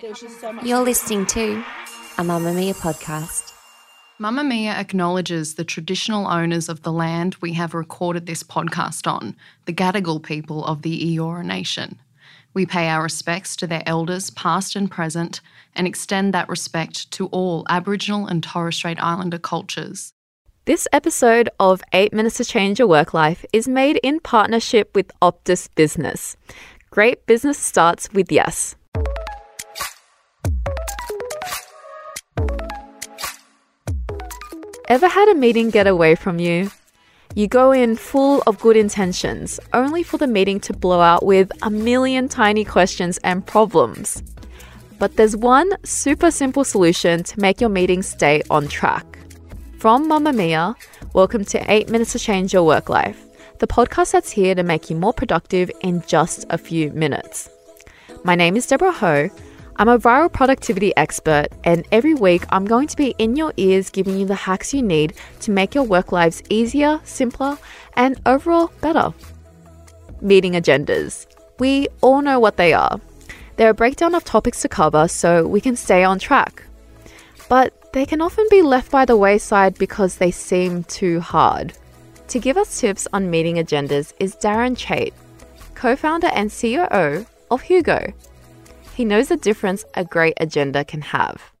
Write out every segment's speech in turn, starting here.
There's just so much. You're listening to a Mamamia podcast. Mamamia acknowledges the traditional owners of the land we have recorded this podcast on, the Gadigal people of the Eora Nation. We pay our respects to their elders, past and present, and extend that respect to all Aboriginal and Torres Strait Islander cultures. This episode of 8 Minutes to Change Your Work Life is made in partnership with Optus Business. Great business starts with yes. Ever had a meeting get away from you? You go in full of good intentions, only for the meeting to blow out with a million tiny questions and problems. But there's one super simple solution to make your meeting stay on track. From Mamamia, welcome to 8 Minutes to Change Your Work Life, the podcast that's here to make you more productive in just a few minutes. My name is Deborah Ho. I'm a viral productivity expert, and every week I'm going to be in your ears giving you the hacks you need to make your work lives easier, simpler, and overall better. Meeting agendas. We all know what they are. They're a breakdown of topics to cover so we can stay on track. But they can often be left by the wayside because they seem too hard. To give us tips on meeting agendas is Darren Chait, co founder and COO of Hugo. He knows the difference a great agenda can have.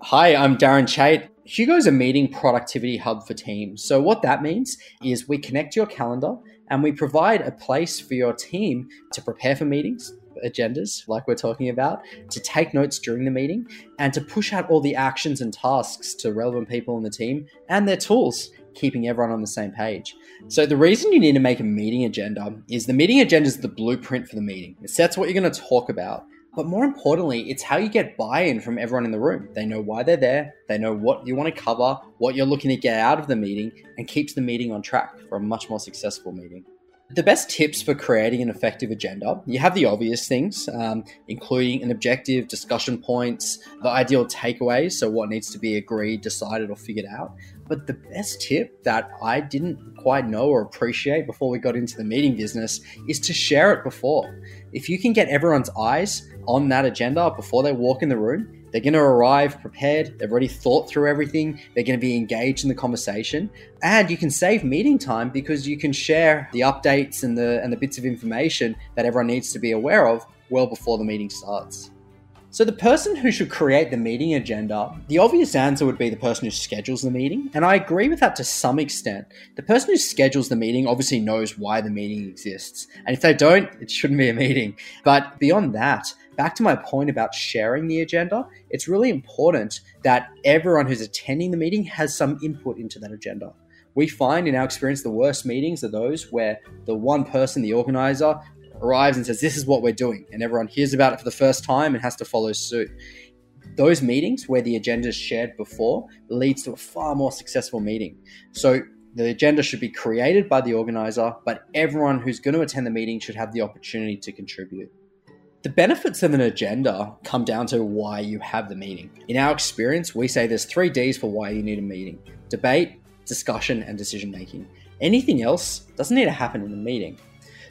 Hi, I'm Darren Chait. Hugo is a meeting productivity hub for teams. So, what that means is we connect your calendar and we provide a place for your team to prepare for meetings, agendas, like we're talking about, to take notes during the meeting, and to push out all the actions and tasks to relevant people in the team and their tools, keeping everyone on the same page. So, the reason you need to make a meeting agenda is the meeting agenda is the blueprint for the meeting. It sets what you're going to talk about. But more importantly, it's how you get buy in from everyone in the room. They know why they're there, they know what you want to cover, what you're looking to get out of the meeting, and keeps the meeting on track for a much more successful meeting. The best tips for creating an effective agenda you have the obvious things, um, including an objective, discussion points, the ideal takeaways, so what needs to be agreed, decided, or figured out. But the best tip that I didn't quite know or appreciate before we got into the meeting business is to share it before. If you can get everyone's eyes on that agenda before they walk in the room. They're going to arrive prepared. They've already thought through everything. They're going to be engaged in the conversation, and you can save meeting time because you can share the updates and the and the bits of information that everyone needs to be aware of well before the meeting starts. So, the person who should create the meeting agenda, the obvious answer would be the person who schedules the meeting. And I agree with that to some extent. The person who schedules the meeting obviously knows why the meeting exists. And if they don't, it shouldn't be a meeting. But beyond that, back to my point about sharing the agenda, it's really important that everyone who's attending the meeting has some input into that agenda. We find in our experience the worst meetings are those where the one person, the organizer, arrives and says, This is what we're doing, and everyone hears about it for the first time and has to follow suit. Those meetings where the agenda is shared before leads to a far more successful meeting. So the agenda should be created by the organizer, but everyone who's going to attend the meeting should have the opportunity to contribute. The benefits of an agenda come down to why you have the meeting. In our experience, we say there's three D's for why you need a meeting debate, discussion, and decision making. Anything else doesn't need to happen in the meeting.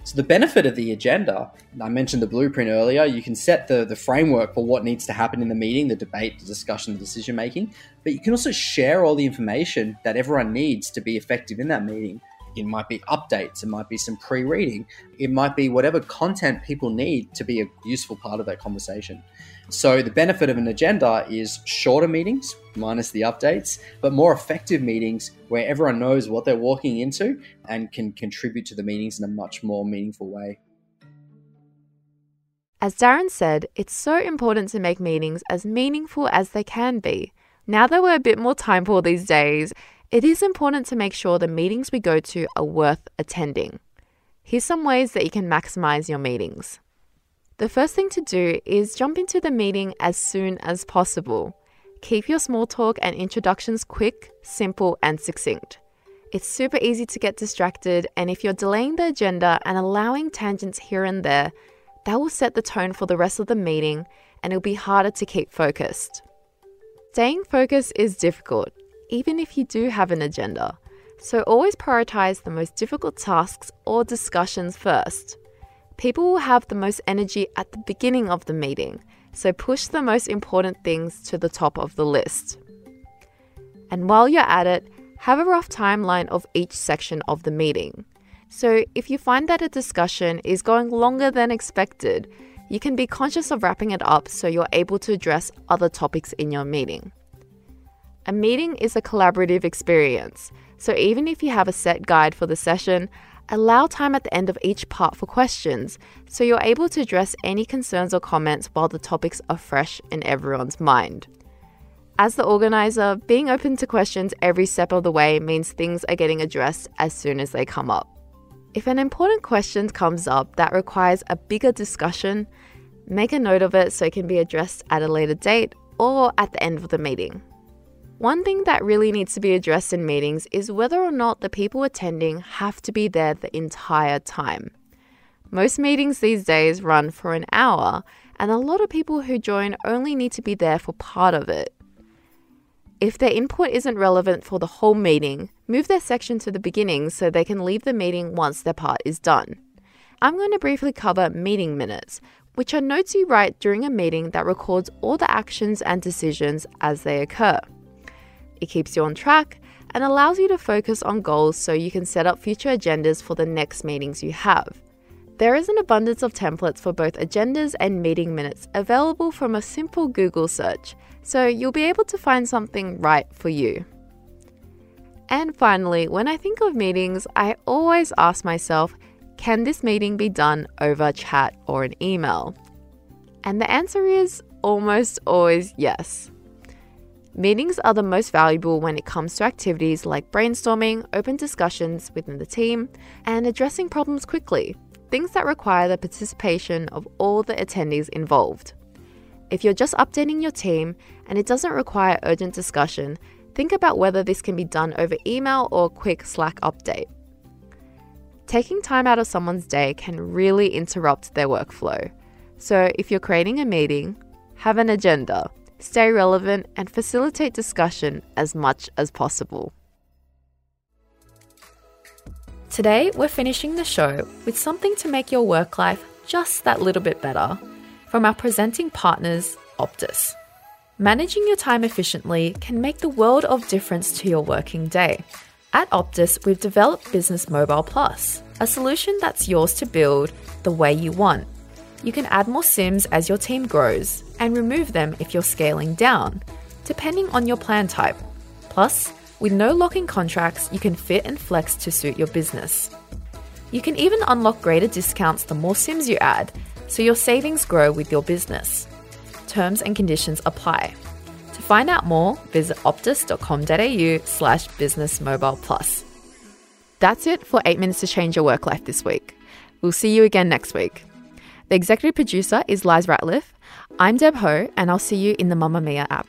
So the benefit of the agenda, I mentioned the blueprint earlier, you can set the, the framework for what needs to happen in the meeting, the debate, the discussion, the decision making, but you can also share all the information that everyone needs to be effective in that meeting. It might be updates, it might be some pre reading, it might be whatever content people need to be a useful part of that conversation. So, the benefit of an agenda is shorter meetings, minus the updates, but more effective meetings where everyone knows what they're walking into and can contribute to the meetings in a much more meaningful way. As Darren said, it's so important to make meetings as meaningful as they can be. Now that we're a bit more time poor these days, it is important to make sure the meetings we go to are worth attending. Here's some ways that you can maximize your meetings. The first thing to do is jump into the meeting as soon as possible. Keep your small talk and introductions quick, simple, and succinct. It's super easy to get distracted, and if you're delaying the agenda and allowing tangents here and there, that will set the tone for the rest of the meeting and it'll be harder to keep focused. Staying focused is difficult, even if you do have an agenda, so always prioritize the most difficult tasks or discussions first. People will have the most energy at the beginning of the meeting, so push the most important things to the top of the list. And while you're at it, have a rough timeline of each section of the meeting. So if you find that a discussion is going longer than expected, you can be conscious of wrapping it up so you're able to address other topics in your meeting. A meeting is a collaborative experience, so even if you have a set guide for the session, allow time at the end of each part for questions so you're able to address any concerns or comments while the topics are fresh in everyone's mind. As the organizer, being open to questions every step of the way means things are getting addressed as soon as they come up. If an important question comes up that requires a bigger discussion, make a note of it so it can be addressed at a later date or at the end of the meeting. One thing that really needs to be addressed in meetings is whether or not the people attending have to be there the entire time. Most meetings these days run for an hour, and a lot of people who join only need to be there for part of it. If their input isn't relevant for the whole meeting, move their section to the beginning so they can leave the meeting once their part is done. I'm going to briefly cover meeting minutes, which are notes you write during a meeting that records all the actions and decisions as they occur. It keeps you on track and allows you to focus on goals so you can set up future agendas for the next meetings you have. There is an abundance of templates for both agendas and meeting minutes available from a simple Google search, so you'll be able to find something right for you. And finally, when I think of meetings, I always ask myself can this meeting be done over chat or an email? And the answer is almost always yes. Meetings are the most valuable when it comes to activities like brainstorming, open discussions within the team, and addressing problems quickly, things that require the participation of all the attendees involved. If you're just updating your team and it doesn't require urgent discussion, think about whether this can be done over email or a quick Slack update. Taking time out of someone's day can really interrupt their workflow. So, if you're creating a meeting, have an agenda stay relevant, and facilitate discussion as much as possible. Today, we're finishing the show with something to make your work life just that little bit better from our presenting partners, Optus. Managing your time efficiently can make the world of difference to your working day. At Optus, we've developed Business Mobile Plus, a solution that's yours to build the way you want you can add more SIMs as your team grows and remove them if you're scaling down, depending on your plan type. Plus, with no locking contracts, you can fit and flex to suit your business. You can even unlock greater discounts the more SIMs you add, so your savings grow with your business. Terms and conditions apply. To find out more, visit optus.com.au slash businessmobileplus. That's it for 8 Minutes to Change Your Work Life this week. We'll see you again next week. The executive producer is Liz Ratliff. I'm Deb Ho, and I'll see you in the Mamamia app.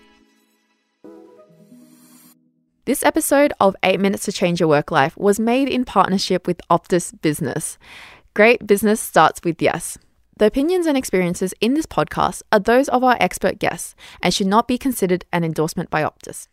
This episode of 8 Minutes to Change Your Work Life was made in partnership with Optus Business. Great business starts with yes. The opinions and experiences in this podcast are those of our expert guests and should not be considered an endorsement by Optus.